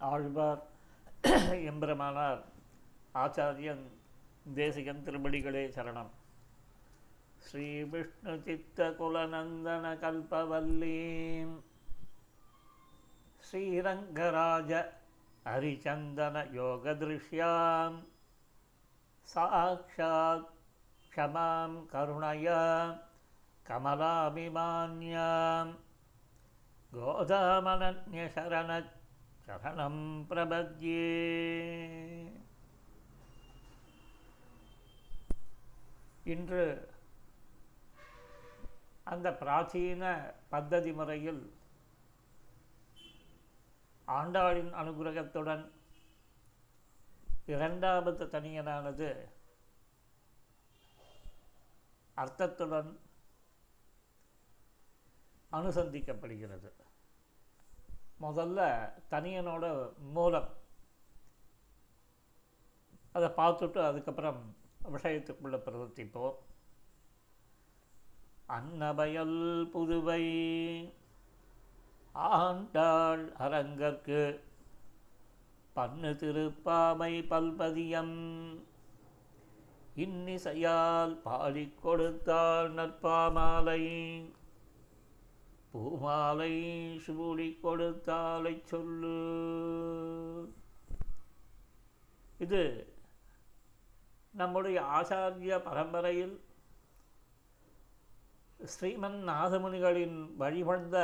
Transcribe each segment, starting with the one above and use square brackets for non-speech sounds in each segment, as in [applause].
ஆழ்வார் [clears throat] எம்பெருமானார் ஆச்சாரியன் தேசிகன் திருமடிகளே சரணம். ஸ்ரீ விஷ்ணு சித்த குலநந்தன கல்பவல்லீம் ஸ்ரீரங்கராஜ ஹரிச்சந்தன யோகதிருஷ்யாம் சாட்சாத் க்ஷமாம் கருணயா கமலாபிமான்யாம் கோதாமனன்யசரண சரணம் பிரபத்யே இன்று அந்த பிராச்சீன பத்ததி முறையில் ஆண்டாளின் அனுகிரகத்துடன் இரண்டாவது தனியனானது அர்த்தத்துடன் அனுசந்திக்கப்படுகிறது. முதல்ல தனியனோட மூலம் அதை பார்த்துட்டு அதுக்கப்புறம் விஷயத்துக்குள்ளே பிரவர்த்திப்போம். அன்னபயல் புதுவை ஆண்டாள் அரங்கற்கு பண்ணு திருப்பாமை பல்பதியம். இன்னிசையால் பாடிக் கொடுத்தாள் நற்பாமாலை. பூமாலை சூடி கொடுத்தாலை சொல்லு. இது நம்முடைய ஆச்சாரிய பரம்பரையில் ஸ்ரீமன் நாதமுனிகளின் வழிபந்த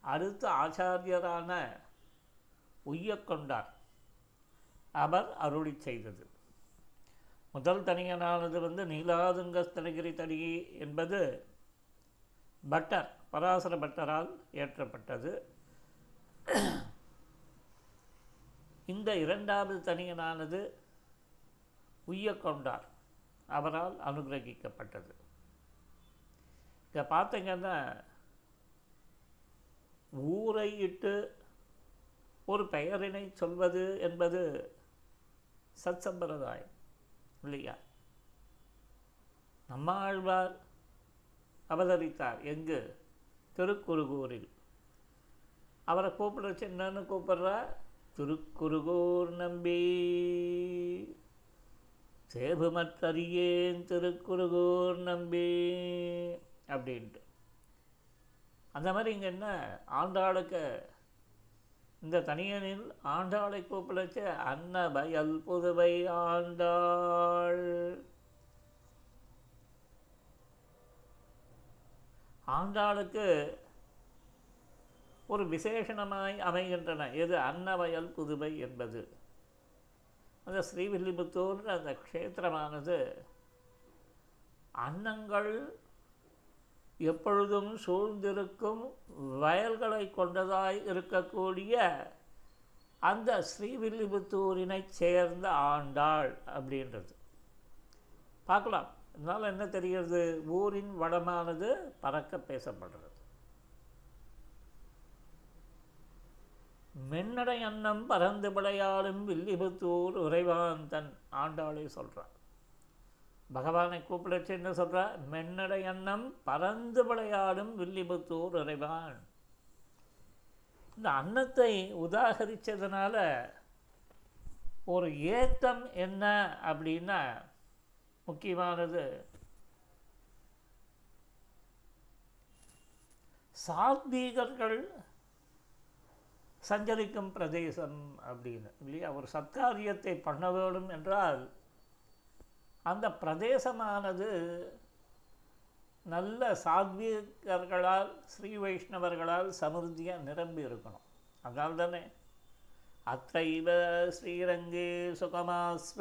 அடுத்த ஆச்சாரியரான உய்யக்கொண்டார் அவர் அருளி செய்தது. முதல் தனியனானது வந்து நீலாதுங்க நீலாதுங்கஸ்தனகிரி தடி என்பது பட்டர் பராசர பட்டரால் ஏற்றப்பட்டது. இந்த இரண்டாவது தனியனானது உய்யக்கொண்டார். அவரால் அனுகிரகிக்கப்பட்டது. இதை பார்த்தீங்கன்னா ஊரை இட்டு ஒரு பெயரினை சொல்வது என்பது சத் சம்பிரதாயம் இல்லையா? நம்மாழ்வார் அவதரித்தார். எங்கு? திருக்குறுகூரில் அவரை கூப்பிடுச்சு என்னன்னு கூப்பிடுறா? திருக்குறுகூர் நம்பி. சேபுமற்றறியேன் திருக்குறுகூர் நம்பி. அப்படின்ட்டு. அந்த மாதிரி இங்கே என்ன? ஆண்டாளுக்கு இந்த தனியனில் ஆண்டாளை கூப்பிடச்ச அன்ன பயல் புதுவை ஆண்டாள். ஆண்டாளுக்கு ஒரு விசேஷணமாய் அமைகின்றன. எது? அன்னவயல் புதுவை என்பது. அந்த ஸ்ரீவில்லிபுத்தூர் அந்த க்ஷேத்திரமானது அன்னங்கள் எப்பொழுதும் சூழ்ந்திருக்கும் வயல்களை கொண்டதாய் இருக்கக்கூடிய அந்த ஸ்ரீவில்லிபுத்தூரினை சேர்ந்த ஆண்டாள் அப்படின்றது. பார்க்கலாம். அதனால் என்ன தெரிகிறது? ஊரின் வளமானது பறக்க பேசப்படுறது மென்னடை அன்னம் பறந்து விளையாடும் வில்லிபுத்தூர் உறைவான் தன் ஆண்டாளை சொல்கிறார் பகவானை கூப்பிடச்சு என்ன சொல்கிறார் மென்னடை அன்னம் பறந்து விளையாடும் வில்லிபுத்தூர் உறைவான். இந்த அன்னத்தை உதாகரித்ததுனால ஒரு ஏத்தம் என்ன அப்படின்னா முக்கியமானது. சாத்வீகர்கள் சஞ்சரிக்கும் பிரதேசம் அப்படின்னு இல்லையா? ஒரு சத்காரியத்தை பண்ண வேண்டும் என்றால் அந்த பிரதேசமானது நல்ல சாத்வீகர்களால் ஸ்ரீ வைஷ்ணவர்களால் சமிருத்தியாக நிரம்பி இருக்கணும் அதனால அத்தைவ ஸ்ரீரங்கே சுகமாஸ்வ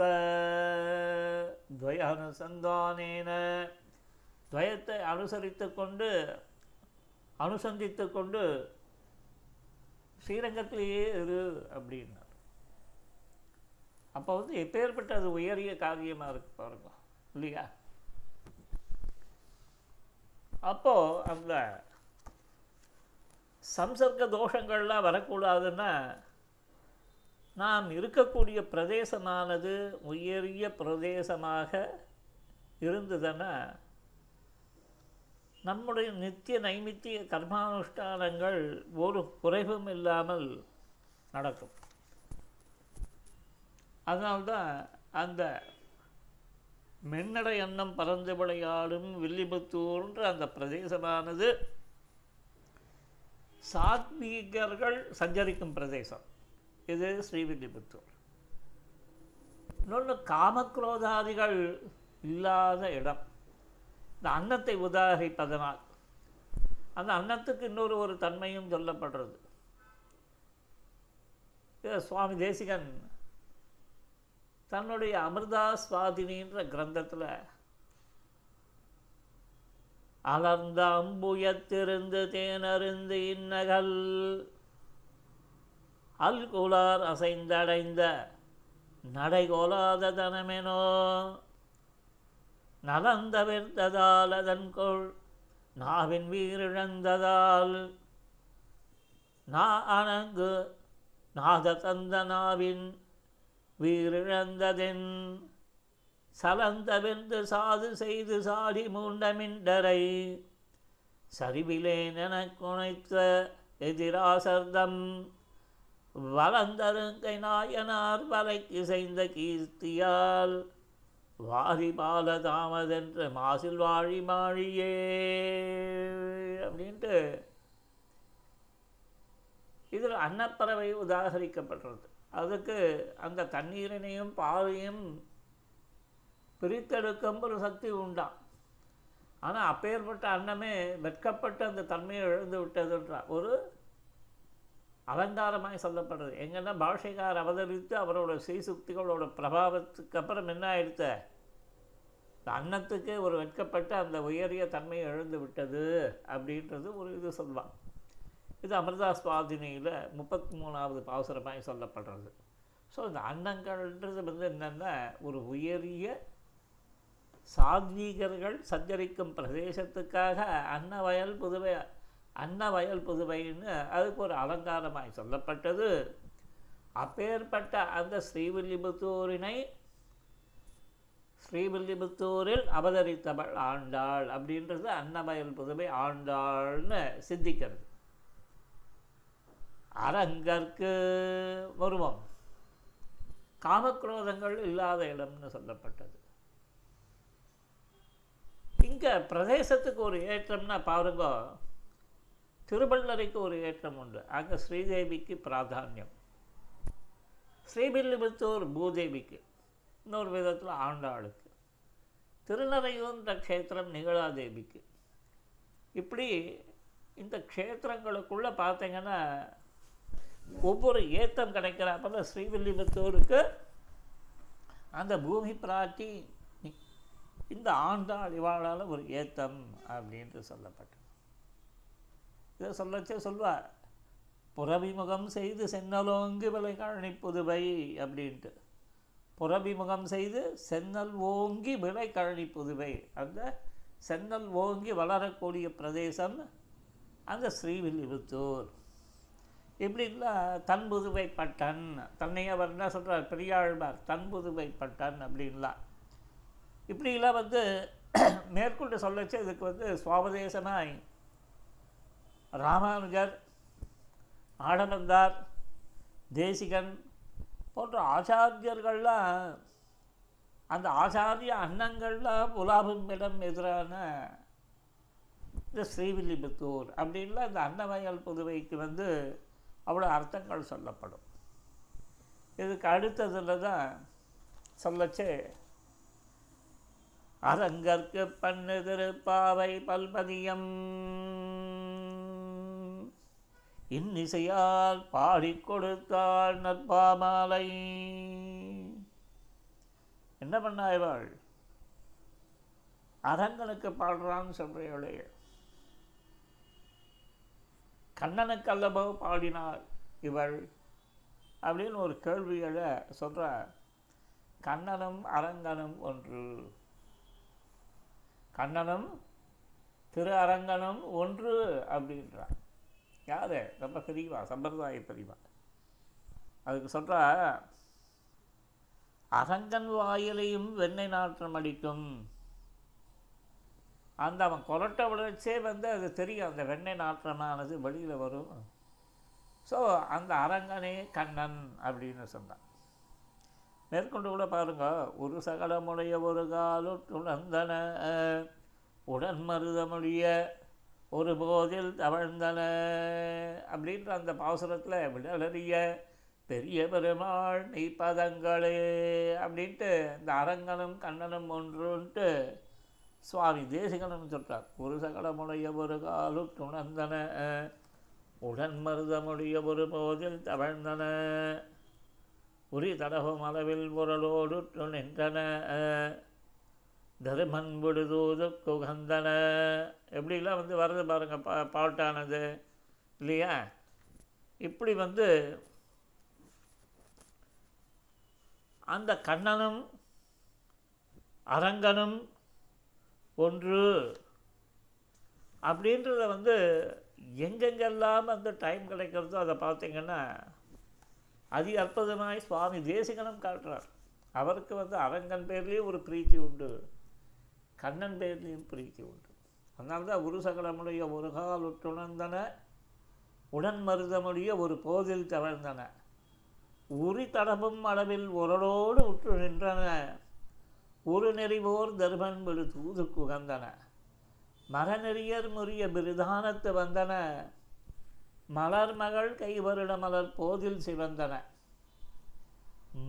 துவயானுசந்தானேன துவயத்தை அனுசரித்து கொண்டு அனுசந்தித்து கொண்டு ஸ்ரீரங்கத்திலேயே இரு அப்படின்னார். அப்போ வந்து எப்பேற்பட்ட அது உயரிய காரியமாக இருக்கு பாருங்க இல்லையா? அப்போது அந்த சம்சர்க்க தோஷங்கள்லாம் வரக்கூடாதுன்னா நாம் இருக்கக்கூடிய பிரதேசமானது உயரிய பிரதேசமாக இருந்ததுன்னா நம்முடைய நித்திய நைமித்திய கர்மானுஷ்டானங்கள் ஒரு குறைவும் இல்லாமல் நடக்கும். அதனால்தான் அந்த மென்னடை எண்ணம் பறந்து விளையாடும் வில்லிபுத்தூர்ன்ற அந்த பிரதேசமானது சாத்வீகர்கள் சஞ்சரிக்கும் பிரதேசம். இது ஸ்ரீவில்லிபுத்தூர். இன்னொன்று காமக்ரோதாதிகள் இல்லாத இடம். இந்த அன்னத்தை உதாரிப்பதனால் அந்த அன்னத்துக்கு இன்னொரு ஒரு தன்மையும் சொல்லப்படுறது. இது சுவாமி தேசிகன் தன்னுடைய அமிர்தா சுவாதினின்ற கிரந்தத்தில் அலர்ந்த அம்புயத்திருந்து தேனறிந்து அல் அல்குலார் அசைந்தடைந்த நடைகோலாத தனமெனோ அதன் அதன்கொள் நாவின் வீரிழந்ததால் நா அணங்கு நாத தந்த நாவின் வீரிழந்ததென் சலந்தவிர்ந்து சாது செய்து சாடி மூண்டமிண்டரை சரிவிலேன் எனக் எதிராசர்தம் வளர்ந்தருங்கை நாயனார் வலைக்கு செய்த கீர்த்தியால் வாரிபால தாமதென்ற மாசில் வாழி மாழியே அப்படின்ட்டு இதில் அன்னப்பறவை உதாகரிக்கப்படுறது அதுக்கு அந்த தண்ணீரினையும் பாலையும் பிரித்தெடுக்கும் ஒரு சக்தி உண்டாம். ஆனால் அப்பேற்பட்ட அன்னமே வெட்கப்பட்டு அந்த தன்மையை இழந்து விட்டதுன்றார். ஒரு அலங்காரமாக சொல்லப்படுறது. எங்கன்னா பாஷைக்கார் அவதரித்து அவரோட ஸ்ரீசுக்திகளோட பிரபாவத்துக்கு அப்புறம் என்ன ஆயிடுத்த? இந்த அன்னத்துக்கு ஒரு வெட்கப்பட்டு அந்த உயரிய தன்மையை எழுந்து விட்டது அப்படின்றது ஒரு இது சொல்லுவான் இது அமிர்தா சுவாதினியில் முப்பத்தி மூணாவது பாசுரமாக சொல்லப்படுறது. ஸோ இந்த அன்னங்கள்ன்றது வந்து என்னென்னா ஒரு உயரிய சாத்வீகர்கள் சஞ்சரிக்கும் பிரதேசத்துக்காக அன்ன வயல் புதுவை அன்னவயல் புதுவைன்னு அதுக்கு ஒரு அலங்காரமாய் சொல்லப்பட்டது. அப்பேற்பட்ட அந்த ஸ்ரீவில்லிபுத்தூரினை ஸ்ரீவில்லிபுத்தூரில் அவதரித்தவள் ஆண்டாள் அப்படின்றது அன்னமயல் புதுவை ஆண்டாள்னு சிந்திக்கிறது அரங்கற்கு வருவோம் காமக்ரோதங்கள் இல்லாத இடம்னு சொல்லப்பட்டது. இங்கே பிரதேசத்துக்கு ஒரு ஏற்றம்னா பாருங்க திருவள்ளரைக்கு ஒரு ஏற்றம் உண்டு. அங்கே ஸ்ரீதேவிக்கு பிராதானியம். ஸ்ரீபில்லிபுத்தூர் பூதேவிக்கு இன்னொரு விதத்தில் ஆண்டாளுக்கு. திருநறையூன்ற க்ஷேத்திரம் நிகழாதேவிக்கு இப்படி இந்த க்ஷேத்திரங்களுக்குள்ளே பார்த்தீங்கன்னா ஒவ்வொரு ஏத்தம் கிடைக்கிறாப்ப ஸ்ரீவில்லிபுத்தூருக்கு அந்த பூமி பிராட்டி இந்த ஆண்டாள் இவாளால் ஒரு ஏத்தம் அப்படின்ட்டு சொல்லப்பட்டது. இதை சொல்லச்சே சொல்வார். புறவிமுகம் செய்து சென்னலோங்கு விலை கழனி புதுவை அப்படின்ட்டு. புறவிமுகம் செய்து சென்னல் ஓங்கி விலை கழனி புதுவை அந்த சென்னல் ஓங்கி வளரக்கூடிய பிரதேசம் அந்த ஸ்ரீவில்லிபுத்தூர். இப்படிலாம் தன்புதுவை பட்டன். தன்னை அவர் என்ன சொல்கிறார் பெரியாழ்வார். தன்புதுவை பட்டன் அப்படின்லாம் இப்படிலாம் வந்து [clears throat] மேற்கொண்டு சொல்லச்சு இதுக்கு வந்து சுவாபதேசமாய் ராமானுஜர் ஆடவந்தார் தேசிகன் போன்ற ஆச்சாரியர்கள்லாம் அந்த ஆச்சாரிய அன்னங்கள்லாம் புலாபம்பிடம் எதிரான இந்த ஸ்ரீவில்லிபுத்தூர் அப்படின்லாம் இந்த அன்னவயல் புதுவைக்கு வந்து அவ்வளோ அர்த்தங்கள் சொல்லப்படும். இதுக்கு அடுத்ததில் தான் சொல்லச்சு அரங்கற்கு பண்ணு திருப்பாவை பல்பதியம். இன்னிசையால் பாடிக் கொடுத்தாள் நற்பாமாலை. என்ன பண்ணாய்வாள் அரங்கனுக்கு பாடுறான்னு சொல்கிறேளே கண்ணனுக்கு அல்லவோ பாடினாள் இவள்? அப்படின்னு ஒரு கேள்விகளை சொல்கிற கண்ணனும் அரங்கனும் ஒன்று. கண்ணனும் திரு அரங்கனும் ஒன்று அப்படின்றான். யார்? ரொம்ப பெரியவா சம்பிரதாய பெரியவா அதுக்கு சொல்கிறா அரங்கன் வாயிலையும் வெண்ணெய் நாற்றம் அடிக்கும். அந்த அவன் கொரட்டை விளைச்சே வந்து அது தெரியும் அந்த வெண்ணெய் நாற்றமானது வெளியில் வரும். ஸோ அந்த அரங்கனே கண்ணன் அப்படின்னு சொன்னான். மேற்கொண்டு கூட பாருங்க ஒரு சகலமுடைய ஒரு காலு உடன் மருதமுடைய ஒரு போதில் தவழ்ந்தன. அப்படின்ற அந்த பாசுரத்தில் விடலறிய பெரிய பெருமாள் மெய்ப்பதங்களே அப்படின்ட்டு இந்த அரங்கனும் கண்ணனும் ஒன்றுன்ட்டு சுவாமி தேசிகனும் சொல்கிறார் ஒரு சகலமுடைய ஒரு காலு துணந்தன உடன் மருதமுடைய ஒரு போதில் தவழ்ந்தன. உரி தடகம் அளவில் உரலோடு நின்றன தருமன் விடுதூது குகந்தன எப்படிலாம் வந்து வருது பாருங்க பா பாட்டானது இல்லையா? இப்படி வந்து அந்த கண்ணனும் அரங்கனும் ஒன்று. அப்படின்றத வந்து எங்கெங்கெல்லாம் அந்த டைம் கிடைக்கிறதோ அதை பார்த்தீங்கன்னா அதி அற்புதமாய் சுவாமி தேசிகனும் காட்டுறார். அவருக்கு வந்து அரங்கன் பேர்லேயும் ஒரு பிரீத்தி உண்டு. கண்ணன் பேர்லேயும் பிரீத்தி உண்டு. அதனால்தான் தான் உருசகலமுடைய ஒரு கால் உற்றுணர்ந்தன உடன் மருதமுடைய ஒரு போதில் தவழ்ந்தன உரி தடமும் அளவில் உரலோடு உற்று நின்றன. ஒரு நெறிவோர் தர்மன் விடு தூது குகந்தன மரநெறியர் முறிய பிரிதானத்து வந்தன. மலர் மகள் கைவருட மலர் போதில் சிவந்தன.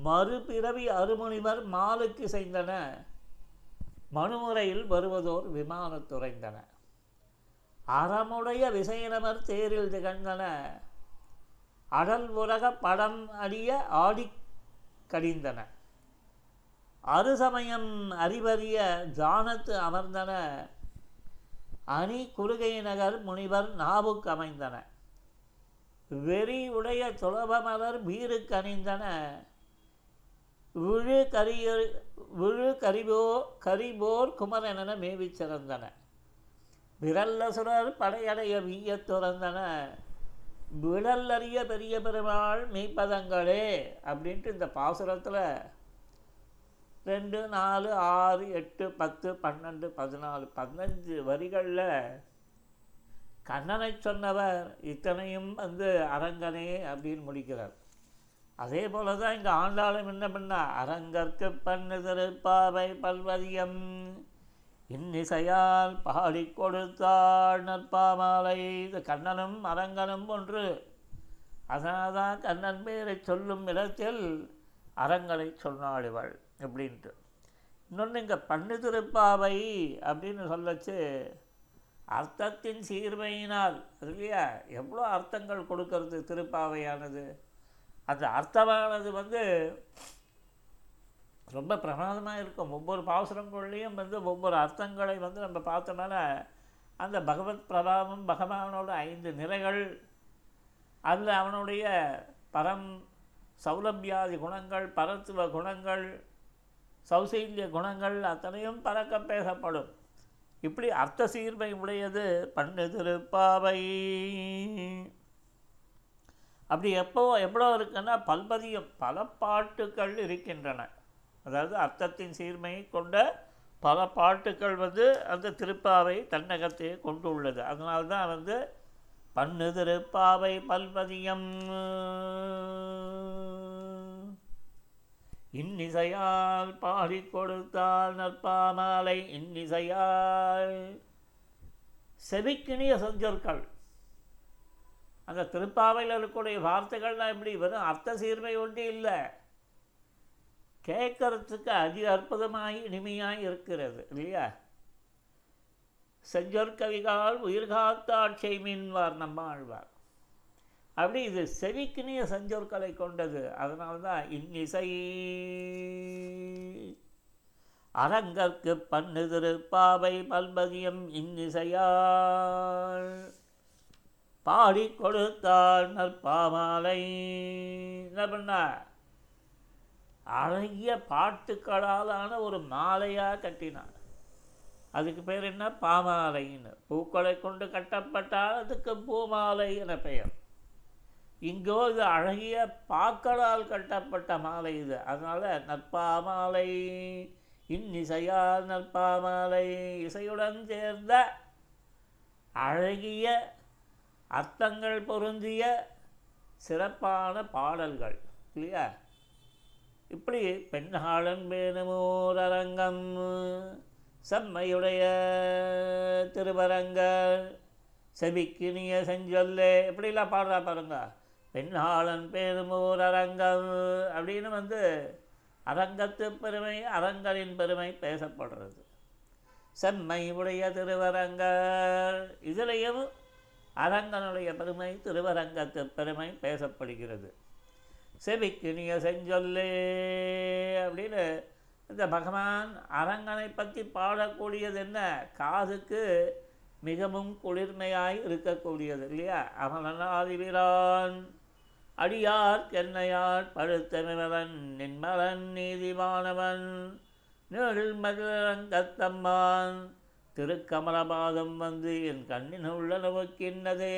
மறுபிறவி அருமுனிவர் மாலுக்கு செய்தன. மனுமுறையில் வருவதோர் விமானத்துறைந்தன அறமுடைய விசயனமர் தேரில் திகழ்ந்தன. அடல் உலக படம் அடிய ஆடி கடிந்தன. அறுசமயம் அறிவறிய ஜானத்து அமர்ந்தன. அணி குறுகை நகர் முனிவர் நாவுக்கு அமைந்தன. வெறி உடைய துளபமலர் வீருக்கு அணிந்தன. விழு கரிய விழு கரிபோ கரிபோர் குமரனென மேவி சிறந்தன விரல்லசுரர் படையடைய வீய துறந்தன. விழல்லறிய பெரிய பெருமாள் மெய்ப்பதங்களே அப்படின்ட்டு இந்த பாசுரத்தில் ரெண்டு நாலு ஆறு எட்டு பத்து பன்னெண்டு பதினாலு பதினஞ்சு வரிகளில் கண்ணனை சொன்னவர் இத்தனையும் வந்து அரங்கனே அப்படின்னு முடிக்கிறார். அதே போல தான் இங்கே ஆண்டாலும் என்ன பண்ணா? அரங்கற்கு பண்ணு திருப்பாவை பல்வதியம். இன்னிசையால் பாடி கொடுத்தாள் நற்பாமாலை. இது கண்ணனும் அரங்கனும் ஒன்று. அதனால் தான் கண்ணன் பேரை சொல்லும் இடத்தில் அரங்கனை சொன்னாள் இவள் அப்படின்ட்டு. இன்னொன்று இங்கே பண்ணு திருப்பாவை அப்படின்னு சொல்லச்சு. அர்த்தத்தின் சீர்மையினால் இல்லையா? எவ்வளோ அர்த்தங்கள் கொடுக்கறது திருப்பாவையானது? அந்த அர்த்தமானது வந்து ரொம்ப பிரமாதமாக இருக்கும். ஒவ்வொரு பாசுரங்கள்லேயும் வந்து ஒவ்வொரு அர்த்தங்களை வந்து நம்ம பார்த்தனால அந்த பகவத் பிரபாவம் பகவானோட ஐந்து நிலைகள் அதில் அவனுடைய பரம் சௌலபியாதி குணங்கள் பரத்துவ குணங்கள் சௌசைல்ய குணங்கள் அத்தனையும் பறக்க பேசப்படும். இப்படி அர்த்த சீர்மை உடையது பண்ணு திருப்பாவை அப்படி எப்போ எவ்வளோ இருக்குன்னா பல்பதியம் பல பாட்டுக்கள் இருக்கின்றன. அதாவது அர்த்தத்தின் சீர்மையை கொண்ட பல பாட்டுக்கள் வந்து அந்த திருப்பாவை தன்னகத்தையே கொண்டு உள்ளது தான் வந்து பண்ணு திருப்பாவை பல்பதியம் இன்னிசையால் பாடி கொடுத்தால் நற்பாமாலை இன்னிசையால் செவிக்கினிய செஞ்சொற்கள் அந்த திருப்பாவையில் இருக்கக்கூடிய வார்த்தைகள்லாம் எப்படி வெறும் அர்த்த சீர்மை ஒன்றி இல்லை. கேட்கறதுக்கு அதி அற்புதமாய் இனிமையாக இருக்கிறது இல்லையா? செஞ்சொற்கவிகால் உயிர்காத்தாட்சை மீன்வார் நம்ம ஆழ்வார். அப்படி இது செவிக்கினிய செஞ்சொற்களை கொண்டது. அதனால்தான் இன்னிசை அரங்கற்கு பண்ணு திருப்பாவை பல்பதியம் இன்னிசையாள் பாடி கொடுத்தாள் நற்பாமாலை. என்ன பண்ண? அழகிய பாட்டுக்களாலான ஒரு மாலையாக கட்டினார் அதுக்கு பேர் என்ன? பாமாலைன்னு. பூக்களை கொண்டு கட்டப்பட்டால் அதுக்கு பூமாலை என பெயர். இங்கோ இது அழகிய பாக்களால் கட்டப்பட்ட மாலை இது. அதனால் நற்பாமாலை இன்னிசையால் நற்பாமாலை இசையுடன் சேர்ந்த அழகிய அர்த்தங்கள் பொருந்திய சிறப்பான பாடல்கள் இல்லையா? இப்படி பெண்ணாளன் வேணுமோர் அரங்கம் செம்மையுடைய திருவரங்கள் செவிக்கினிய செஞ்சொல்லே. இப்படிலாம் பாடுறா பாருங்க. பெண்ணாளன் பேருமோர் அரங்கம் அப்படின்னு வந்து அரங்கத்து பெருமை அரங்கரின் பெருமை பேசப்படுறது. செம்மை உடைய திருவரங்கள் இதுலேயும் அரங்கனுடைய பெருமை திருவரங்கத்து பெருமை பேசப்படுகிறது. செவிக்கினிய செஞ்சொல்லே அப்படின்னு இந்த பகவான் அரங்கனை பற்றி பாடக்கூடியது என்ன? காதுக்கு மிகவும் குளிர்மையாய் இருக்கக்கூடியது இல்லையா? அமலனாதிவிரான் அடியார் கென்னையார் பழுத்தமிழன் நின்மலன் நீதிமானவன் நிழல் மகிழங்கத்தம்மான் திருக்கமலபாதம் வந்து என் கண்ணின் உள்ள நமக்கின்னதே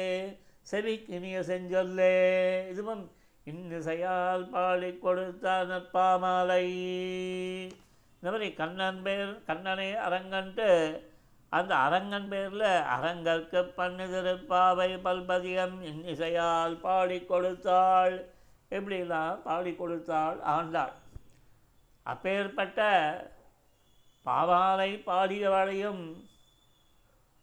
செவிக்கினிய செஞ்சொல்லே. இதுவும் இன்னிசையால் பாடி கொடுத்தான் நற்பாமாலை இந்த மாதிரி கண்ணன் பேர் கண்ணனை அரங்கன்ட்டு அந்த அரங்கன் பேரில் அரங்கற்க பண்ணு திருப்பாவை பல்பதியம் இன்னிசையால் பாடி கொடுத்தாள். எப்படிலாம் பாடி கொடுத்தாள்? ஆண்டாள். அப்பேற்பட்ட பாவாலை பாடியவளையும்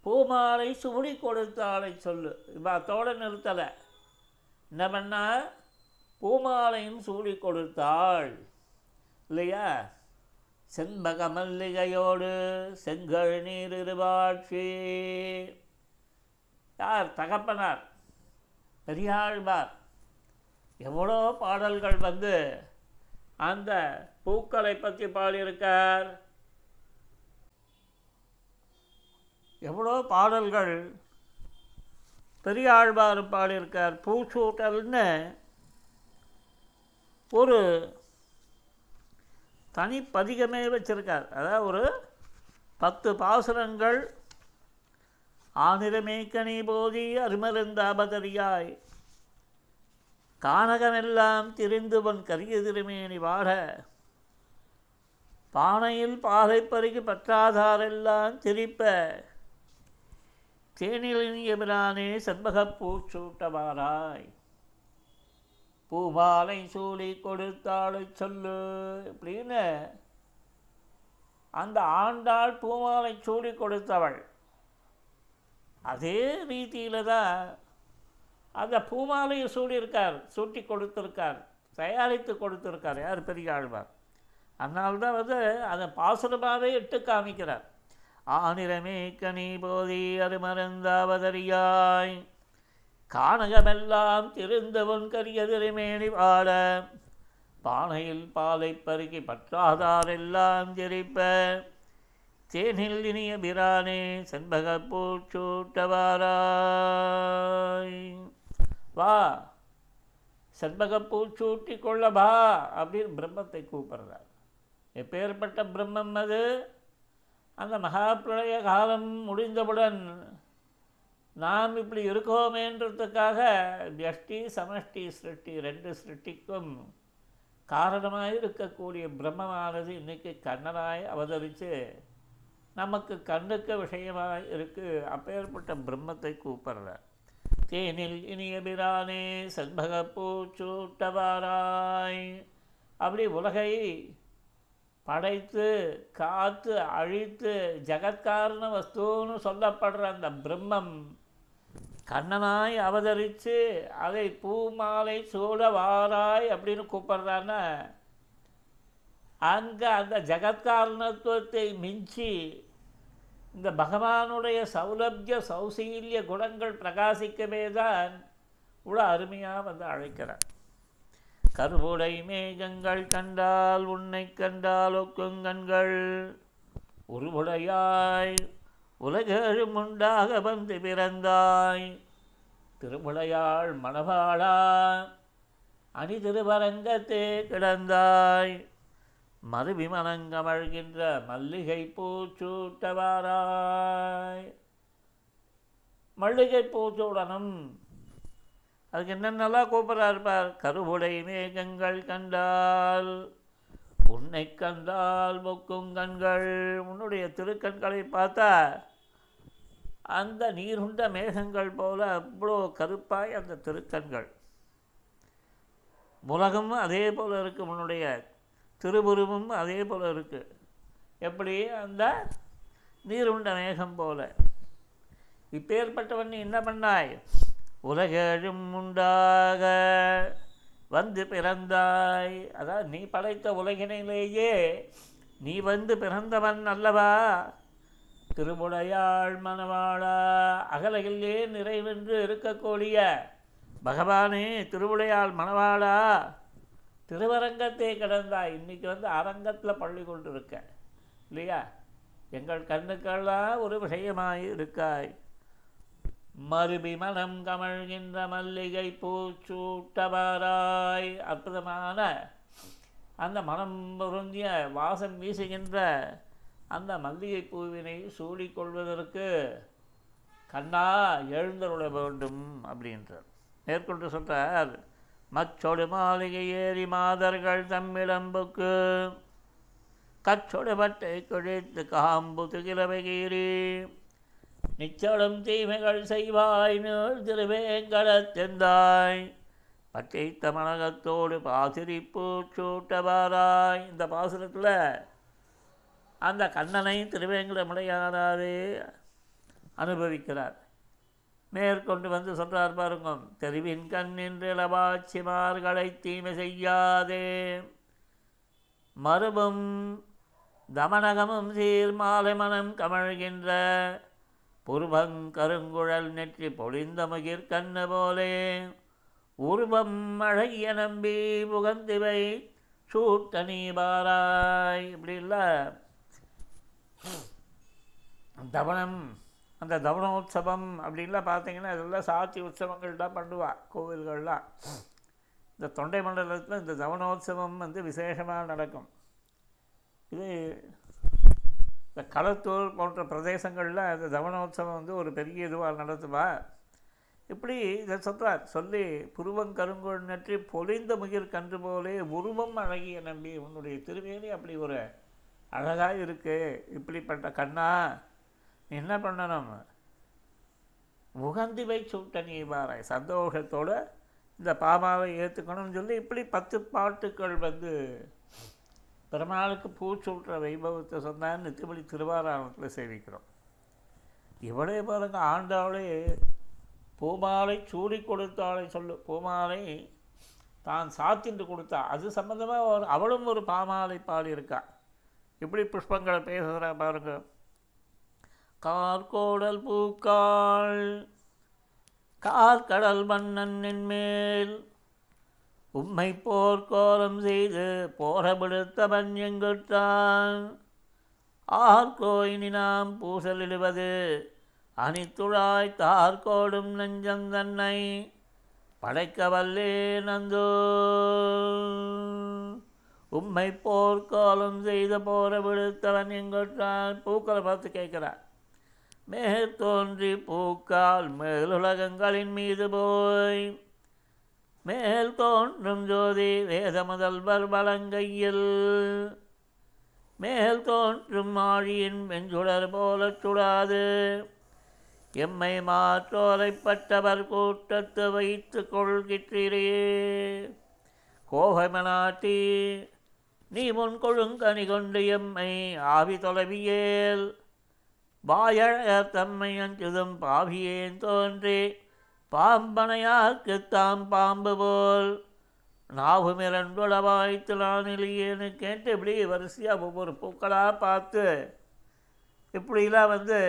பூமாலை சூடி கொடுத்தாளை சொல்லு. இப்போ அத்தோடு நிறுத்தலை. என்ன பண்ணால் பூமாலையும் சூடி கொடுத்தாள். இல்லையா? செண்பக மல்லிகையோடு செங்கல் நீர் இருவாட்சி யார்? தகப்பனார். பெரியாழ்வார் எவ்வளோ பாடல்கள் வந்து அந்த பூக்களை பற்றி பாடியிருக்கார்? எவ்வளோ பாடல்கள் பெரியாழ்வார் பாடியிருக்கார் பூச்சூட்டல்னு ஒரு தனி பதிகமே அதாவது ஒரு பத்து பாசுரங்கள் ஆனிரமேக்கனி போதி அருமருந்தாபதரியாய் கானகமெல்லாம் திரிந்துவன் கரிய திருமேனி வாட பானையில் பாலை பருகி பற்றாதாரெல்லாம் திரிப்ப தேனிலினிய பிரானே செண்பகப் பூமாலை சூடி கொடுத்தாளை சொல்லு. அப்படின்னு அந்த ஆண்டாள் பூமாலை சூடி கொடுத்தவள். அதே ரீதியில் தான் அந்த பூமாலையை சூடியிருக்கார் சூட்டி கொடுத்துருக்கார் தயாரித்து கொடுத்துருக்கார். யார் பெரிய ஆழ்வார் அதனால்தான் வந்து அதை பாசுரமாகவே இட்டு காமிக்கிறார். ஆனிரமே கனி போதி அது மறந்தாவதறியாய். கானகமெல்லாம் திருந்தவன் கரியதிருமேனி பாட பானையில் பாலை பருகி பற்றாதாரெல்லாம் ஜெரிப்ப. தேனில் இனிய பிரானே செண்பக பூச்சூட்டவாராய் வா செண்பக பூச்சூட்டி கொள்ள வா அப்படின்னு பிரம்மத்தை கூப்பிடுறார். எப்பேற்பட்ட பிரம்மம் அது? அந்த மகாப்பிரளய காலம் முடிந்தவுடன் நாம் இப்படி இருக்கோமேன்றதுக்காக வியஷ்டி சமஷ்டி சிருஷ்டி ரெண்டு சிருஷ்டிக்கும் காரணமாக இருக்கக்கூடிய பிரம்மமானது இன்றைக்கி கண்ணனாய் அவதரித்து நமக்கு கண்ணுக்கு விஷயமாக இருக்குது அப்பேற்பட்ட பிரம்மத்தை கூப்பிடுறார். தேனில் இனிய பிரானே செண்பக பூச்சூட்டவாராய். அப்படி உலகை படைத்து காத்து அழித்து ஜகத்காரண வஸ்துன்னு சொல்லப்படுற அந்த பிரம்மம் கண்ணனாய் அவதரித்து அதை பூமாலை சூட வாராய் அப்படின்னு கூப்பிட்றான்னா அங்கே அந்த ஜகத்காரணத்துவத்தை மிஞ்சி இந்த பகவானுடைய சௌலபிய சௌசீல்ய குணங்கள் பிரகாசிக்கவே தான் இவ்வளோ அருமையாக வந்து அழைக்கிறார். கருவுடை மேகங்கள் கண்டால் உன்னை கண்டால் ஒக்குங்கண்கள் உருவுடையாய் உலகெழும் உண்டாக வந்து பிறந்தாய். திருமுடையாள் மணவாளா அணி திருவரங்கத்தே கிடந்தாய். மறுவிமனங்கமழ்கின்ற மல்லிகை பூச்சூட்டவாராய். மல்லிகை பூச்சூடனும் அதுக்கு என்னென்னலாம் கூப்பிட்றா இருப்பார் கருவுடை மேகங்கள் கண்டால் உன்னை கண்டால் மொக்கும் கண்கள். உன்னுடைய திருக்கண்களை பார்த்தா அந்த நீருண்ட மேகங்கள் போல அவ்வளோ கருப்பாய் அந்த திருக்கண்கள். உலகம் அதே போல் இருக்குது உன்னுடைய திருவுருவம் அதே போல் இருக்குது எப்படி? அந்த நீருண்ட மேகம் போல. இப்பேற்பட்டவன் நீ என்ன பண்ணாய்? உலகெழும் உண்டாக வந்து பிறந்தாய். அதாவது நீ படைத்த உலகினிலேயே நீ வந்து பிறந்தவன் அல்லவா? திருமுடையாள் மணவாளா அகலகிலே நிறைவென்று இருக்கக்கூடிய பகவானே திருவுடையாள் மணவாளா திருவரங்கத்தை கடந்தாய். இன்னைக்கு வந்து அரங்கத்தில் பள்ளி கொண்டு இருக்க இல்லையா? எங்கள் கண்ணுக்கெல்லாம் ஒரு விஷயமாய் இருக்காய். மறுபி மனம் கமழ்கின்ற மல்லிகை பூச்சூட்டவாராய் அற்புதமான அந்த மனம் பொருந்திய வாசம் வீசுகின்ற அந்த மல்லிகை பூவினை சூடிக்கொள்வதற்கு கண்ணா எழுந்தருள வேண்டும் அப்படின்றார். மேற்கொண்டு சொல்கிறார் மச்சொடு மாளிகை ஏறி மாதர்கள் தம்மிடம்புக்கு கச்சொடு பட்டை குழித்து காம்பு துகிலவகீரி நிச்சலும் தீமைகள் செய்வாய் நீள் திருவேங்கடத்தெந்தாய் பச்சை தமிழகத்தோடு பாசிரிப்பு சூட்டவாராய். இந்த பாசுரத்தில் அந்த கண்ணனை திருவேங்கடமுடையானாரே அனுபவிக்கிறார். மேற்கொண்டு வந்து சொல்கிறார் பாருங்க தெருவின் கண்ணின்று இளவாட்சிமார்களை தீமை செய்யாதே. மறுபும் தமனகமும் சீர்மாலை மனம் கமழ்கின்ற புருவங் கருங்குழல் நெற்றி பொழிந்த முகிர் போலே. உருவம் அழகிய நம்பி புகந்திவை சூட்டணி பாராய். இப்படி இல்லை. தவணம் அந்த தவணோத்சவம் அப்படின்லாம் பார்த்தீங்கன்னா அதெல்லாம் சாத்தி உற்சவங்கள் தான் பண்ணுவா கோவில்கள்லாம். இந்த தொண்டை மண்டலத்தில் இந்த தவணோத்சவம் வந்து விசேஷமாக நடக்கும். இது இந்த களத்தூர் போன்ற பிரதேசங்களில் அந்த தவனோத்சவம் வந்து ஒரு பெரிய இதுவாக நடத்துவா? இப்படி இதை சொல்கிறார் சொல்லி புருவம் கருங்கோள் நற்றி பொழிந்த முகிர் கன்று போலே உருவம் அழகிய நம்பி உன்னுடைய திருவேணி அப்படி ஒரு அழகாக இருக்குது இப்படிப்பட்ட கண்ணா நீ என்ன பண்ணணும்? உகந்திவை சூட்ட நீ பாராய் இந்த பாபாவை ஏற்றுக்கணும்னு சொல்லி இப்படி பத்து பாட்டுக்கள் வந்து பெருமாளுக்கு பூச்சூட்டுற வைபவத்தை சொன்னால் நித்தியபடி திருவாராயணத்தில் சேவிக்கிறோம். இவளே பாருங்க ஆண்டாளே பூமாலை சூடி கொடுத்தாளை சொல்லு பூமாலை தான் சாத்தின்று கொடுத்தா அது சம்மந்தமாக ஒரு அவளும் ஒரு பாமாலை பாடியிருக்கா. இப்படி புஷ்பங்களை பேசுகிறா பாருங்க. கார்கோடல் பூக்காள் கார்கடல் மன்னன் மேல் உம்மை போர்க்கோலம் செய்து போரபிடுத்தவன் எங்குற்றான் ஆர்கோயினி நாம் பூசலிடுவது அணித்துழாய் தார்கோடும் நெஞ்சம் தன்னை படைக்க வல்லே நந்தோ. உம்மை போர்க்காலம் செய்த போர விடுத்தவன் எங்கொற்றான் பூக்களை பார்த்து கேட்குறான் மேற்தோன்றி பூக்கால் மேலுலகங்களின் மீது போய் மேல் தோன்றும் ஜோதி வேத முதல்வர் வலங்கையில் மேல் தோன்றும் ஆழியின் வெஞ்சுடர் போலச் சுடாது. எம்மை மாற்றோலைப்பட்டவர் கூட்டத்து வைத்து கொள்கிற்றீரே. கோபமனாட்டி நீ முன் கொழுங்கனி கொண்டு எம்மை ஆவி தொலைவியேல். வாயழகர் தம்மை அஞ்சுதும் பாவியேன் தோன்றே. பாம்பனையார்க்கு பாம்பு போல். நாவும் இரண்டுளவாய்த்து கேட்டு இப்படி வரிசையாக ஒவ்வொரு பூக்களாக பார்த்து இப்படிலாம் வந்து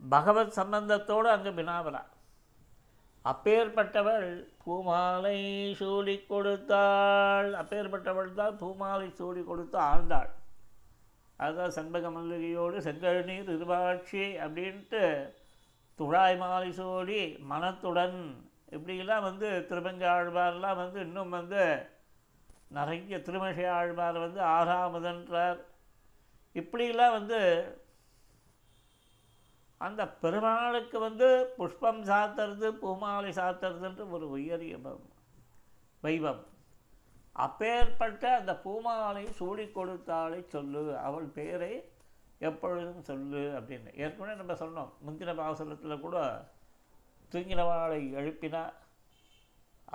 பகவத் சம்பந்தத்தோடு அங்கே வினாவலா அப்பேற்பட்டவள் பூமாலை சூடி கொடுத்தாள். அப்பேற்பட்டவள் தான் பூமாலை சூடி கொடுத்து ஆண்டாள் அதுதான் செண்பக மல்லிகையோடு செங்கழுநீர் இருவாட்சி அப்படின்ட்டு துழாய் மாலை சூடி மனத்துடன். இப்படிலாம் வந்து திருமங்க ஆழ்வார்லாம் வந்து இன்னும் வந்து நிறைய திருமஷை ஆழ்வார் வந்து ஆறாமதன்றார் இப்படிலாம் வந்து அந்த பெருமாளுக்கு வந்து புஷ்பம் சாத்துறது பூமாலை சாத்துறதுன்ற ஒரு உயரிய வைபம் அப்பேற்பட்ட அந்த பூமாலை சூடி கொடுத்தாளை சொல்லு அவள் பேரை எப்பொழுதும் சொல்லு அப்படின்னு. ஏற்கனவே நம்ம சொன்னோம். முந்தின பாசனத்தில் கூட தூங்கினவாளை எழுப்பினா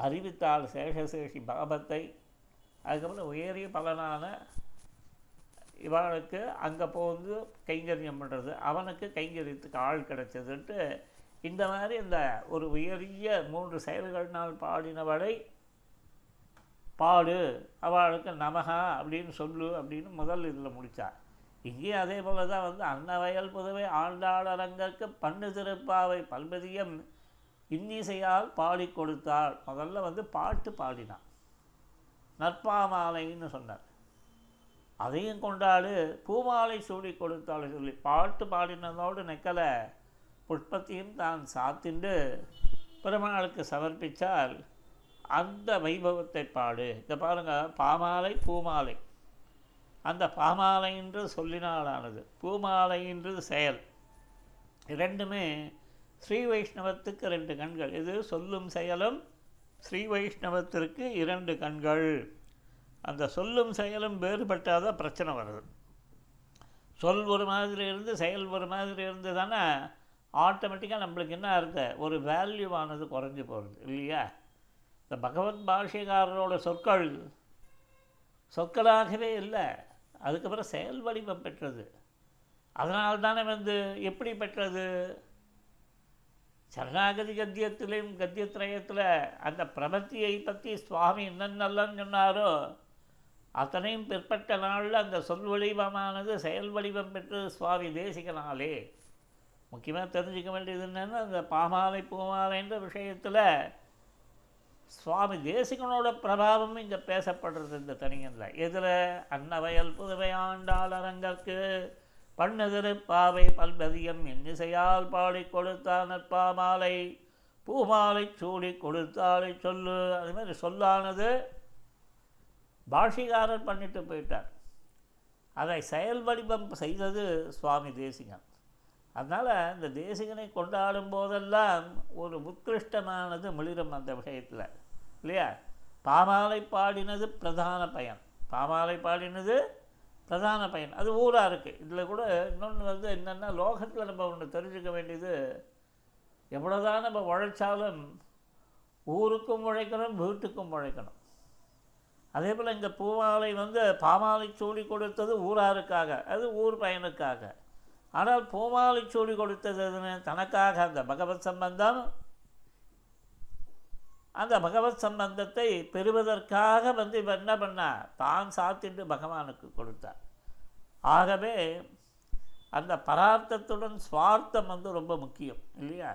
அறிவித்தாள் சேஷசேஷி பாபத்தை. அதுக்கப்புறம் உயரிய பலனான இவனுக்கு அங்கே போந்து கைங்கரியம் பண்ணுறது அவனுக்கு கைங்கரியத்துக்கு ஆள் கிடைச்சதுன்ட்டு இந்த மாதிரி இந்த ஒரு உயரிய மூன்று செயல்கள்னால் பாடினவளை பாடு. அவளுக்கு நமகா அப்படின்னு சொல்லு அப்படின்னு முதல் இதில் முடித்தார் இங்கேயும் அதே போல தான் வந்து அன்னவயல் புதுவை ஆண்டாளரங்கற்கு பண்ணு திருப்பாவை பல்பதியம் இன்னிசையால் பாடி கொடுத்தாள். முதல்ல வந்து பாட்டு பாடினான். நற்பாமாலைன்னு சொன்னார். அதையும் கொண்டாடு பூமாலை சூடி கொடுத்தாள் சொல்லி பாட்டு பாடினதோடு நிற்கலை. புஷ்பத்தையும் தான் சாத்திண்டு பெருமாளுக்கு சமர்ப்பித்தால் அந்த வைபவத்தை பாடு. இதை பாருங்கள் பாமாலை பூமாலை. அந்த பாமாலைன்றது சொல்லினாலானது பூமாலைன்றது செயல். இரண்டுமே ஸ்ரீ வைஷ்ணவத்துக்கு ரெண்டு கண்கள். இது சொல்லும் செயலும் ஸ்ரீ வைஷ்ணவத்திற்கு இரண்டு கண்கள். அந்த சொல்லும் செயலும் வேறுபட்டால் தான் பிரச்சனை வருது. சொல் ஒரு மாதிரி இருந்து செயல் ஒரு மாதிரி இருந்து தானே ஆட்டோமேட்டிக்காக நம்மளுக்கு என்ன இருந்த ஒரு வேல்யூவானது குறைஞ்சி போகிறது இல்லையா? இந்த பகவத் பாஷைக்காரரோட சொற்கள் சொற்களாகவே இல்லை. அதுக்கப்புறம் செயல் வடிவம் பெற்றது. அதனால் தானே வந்து எப்படி பெற்றது? சரணாகதி கத்தியத்திலையும் கத்தியத்திரயத்தில் அந்த பிரபத்தியை பற்றி சுவாமி என்னென்னலாம் சொன்னாரோ அத்தனையும் பிற்பட்ட நாளில் அந்த சொல் வடிவமானது செயல் வடிவம் பெற்றது சுவாமி தேசிகனாலே. முக்கியமாக தெரிஞ்சுக்க வேண்டியது என்னென்னா அந்த பாமாலை பூமாலைன்ற விஷயத்தில் சுவாமி தேசிகனோட பிரபாவம் இங்கே பேசப்படுறது இந்த தனியனில் எதில்? அன்னவயல் புதுவை ஆண்டாள் அரங்கற்கு பண்ணதிரு பாவை பல்பதியம் இன்னிசையால் பாடி கொடுத்தால் நற்பாமாலை. பூமாலை சூடி கொடுத்தாலை சொல்லு. அது மாதிரி சொல்லானது பாஷிகாரர் பண்ணிட்டு போயிட்டார். அதை செயல் வடிவம் செய்தது சுவாமி தேசிகன். அதனால் இந்த தேசிகனை கொண்டாடும் போதெல்லாம் ஒரு உத்கிருஷ்டமானது மிளிரும் அந்த விஷயத்தில் இல்லையா? பாமாலை பாடினது பிரதான பயன். பாமாலை பாடினது பிரதான பயன். அது ஊராக இருக்குது இதில் கூட இன்னொன்று வந்து என்னென்னா லோகத்தில் நம்ம ஒன்று தெரிஞ்சுக்க வேண்டியது எவ்வளோதான் நம்ம உழைச்சாலும் ஊருக்கும் உழைக்கணும் வீட்டுக்கும் உழைக்கணும். அதே போல் இந்த பூமாலை வந்து பாமாலை சூடி கொடுத்தது ஊராருக்காக அது ஊர் பயனுக்காக. ஆனால் பூமாலை சூடி கொடுத்தது எதுன்னு? தனக்காக அந்த பகவத் சம்பந்தம் அந்த பகவத் சம்பந்தத்தை பெறுவதற்காக வந்து இவர் என்ன பண்ணார்? தான் சாத்திட்டு பகவானுக்கு கொடுத்தார். ஆகவே அந்த பரார்த்தத்துடன் சுவார்த்தம் வந்து ரொம்ப முக்கியம் இல்லையா?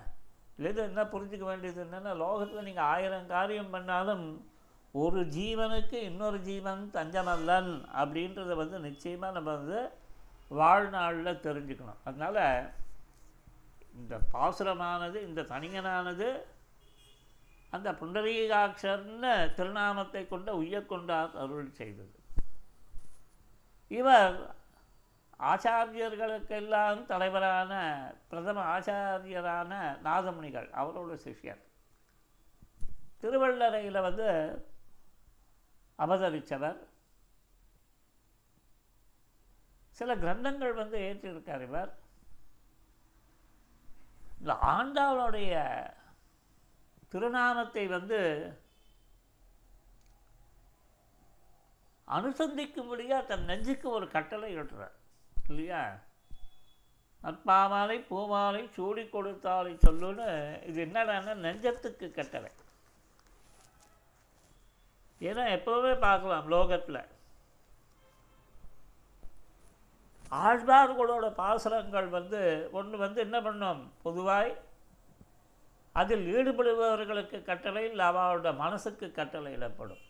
இது என்ன புரிஞ்சுக்க வேண்டியது என்னென்னா லோகத்தில் நீங்கள் ஆயிரம் காரியம் பண்ணாலும் ஒரு ஜீவனுக்கு இன்னொரு ஜீவன் தஞ்சமல்லன் அப்படின்றத வந்து நிச்சயமாக நம்ம வந்து வாழ்நாளில் தெரிஞ்சுக்கணும். அதனால் இந்த பாசுரமானது இந்த தனியனானது அந்த புண்டரீகாட்சர்னு திருநாமத்தை கொண்ட உய்யக்கொண்டார் அருள் செய்தது. இவர் ஆச்சாரியர்களுக்கெல்லாம் தலைவரான பிரதம ஆச்சாரியரான நாதமுனிகள் அவரோட சிஷ்யர். திருவள்ளரையில் வந்து அவதரித்தவர் சில கிரந்தங்கள் வந்து ஏற்றிருக்கார் இவர். இந்த ஆண்டாளுடைய திருநாமத்தை வந்து அனுசந்திக்கும்படியாக தன் நெஞ்சுக்கு ஒரு கட்டளை இடுறார் இல்லையா? நற்பாமாலை பூமாலை சூடி கொடுத்தாலை சொல்லுன்னு இது என்னடான்னா நெஞ்சத்துக்கு கட்டளை. ஏன்னா எப்போவுமே பார்க்கலாம் லோகத்தில். ஆழ்வார்களோட பாசுரங்கள் வந்து ஒன்று வந்து என்ன பண்ணோம்? பொதுவாய் அதில் ஈடுபடுபவர்களுக்கு கட்டளை இல்லை அவளோட மனசுக்கு கட்டளை இடப்படும்.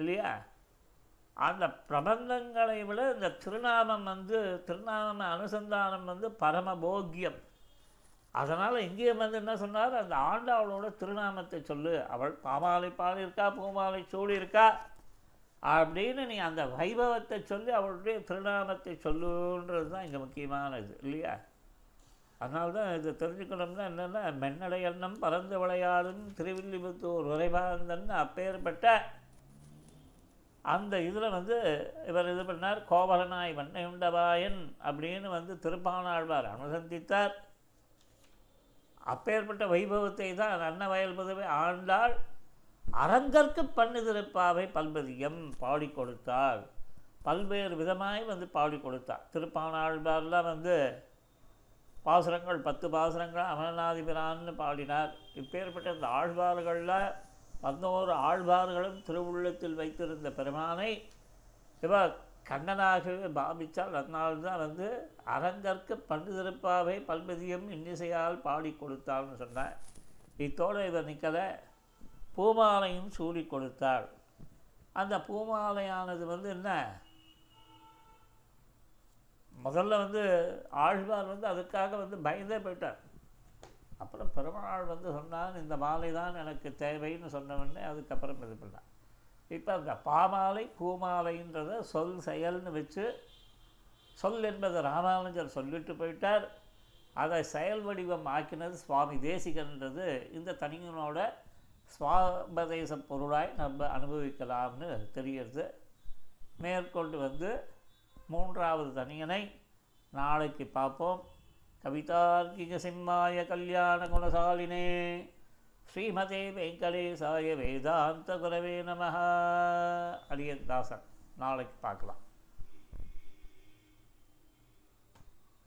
இல்லையா? அந்த பிரபந்தங்களை விட இந்த திருநாமம் வந்து திருநாம அனுசந்தானம் வந்து பரமபோக்கியம். அதனால் இங்கே வந்து என்ன சொன்னார்? அந்த ஆண்டாளோட திருநாமத்தை சொல்லு. அவள் பாமாலை பாடியிருக்கா பூமாலை சூடியிருக்கா அப்படின்னு நீ அந்த வைபவத்தை சொல்லி அவளுடைய திருநாமத்தை சொல்லுன்றது தான் இங்கே முக்கியமானது இல்லையா? அதனால தான் இதை தெரிஞ்சுக்கணும்னா என்னென்னா மென்னடை எண்ணம் பறந்து விளையாடும் திருவில்லிபுத்தூர் உரைபாந்தன் அப்பேற்பட்ட அந்த இதில் வந்து இவர் இது பண்ணார் கோவலனாய் வண்ணையுண்டவாயன் அப்படின்னு வந்து திருப்பானாழ்வார் அனுசந்தித்தார். அப்பேற்பட்ட வைபவத்தை தான் அன்னவயல் முதவே ஆண்டாள் அரங்கற்கு பண்ணுதிருப்பாவை பல்பதியம் பாடி கொடுத்தாள். பல்வேறு விதமாய் வந்து பாடி கொடுத்தாள் திருப்பானாழ்வார்லாம் வந்து பாசுரங்கள் பத்து பாசுரங்கள் அமலநாதிபிரான்னு பாடினார். இப்பேற்பட்ட இந்த ஆழ்வார்களில் பதினோரு ஆழ்வார்களும் திருவுள்ளத்தில் வைத்திருந்த பெருமானை இவர் கண்ணனாகவே பாவித்தால் அதனால்தான் வந்து அரங்கற்கு பண்டுதிருப்பாவை பல்பதியும் இன்னிசையால் பாடி கொடுத்தாள்னு சொன்னார். இத்தோடு இவர் நிற்கலை பூமாலையும் சூடி கொடுத்தாள் அந்த பூமாலையானது வந்து என்ன? முதல்ல வந்து ஆழ்வார் வந்து அதுக்காக வந்து பயந்தே போயிட்டார். அப்புறம் பெருமாள் வந்து சொன்னான் இந்த மாலை தான் எனக்கு தேவைன்னு சொன்னவொடனே அதுக்கப்புறம் இது பண்ணான். இப்போ அந்த பாமாலை பூமாலைன்றத சொல் செயல்னு வச்சு சொல் என்பதை ராமானுஜர் சொல்லிட்டு போயிட்டார். அதை செயல் வடிவம் ஆக்கினது சுவாமி தேசிகன்றது. இந்த தனியனோட சுவாபதேச பொருளாய் நம்ம அனுபவிக்கலாம்னு தெரிகிறது மேற்கொண்டு வந்து மூன்றாவது தனியனை நாளைக்கு பார்ப்போம். கவிதார்க்கிக சிம்மாய கல்யாண குணசாலினே. ஸ்ரீமதே வெங்கடேசாய வேதாந்த குரவே நம அரியதாசன் தாசன் நாளைக்கு பார்க்கலாம்.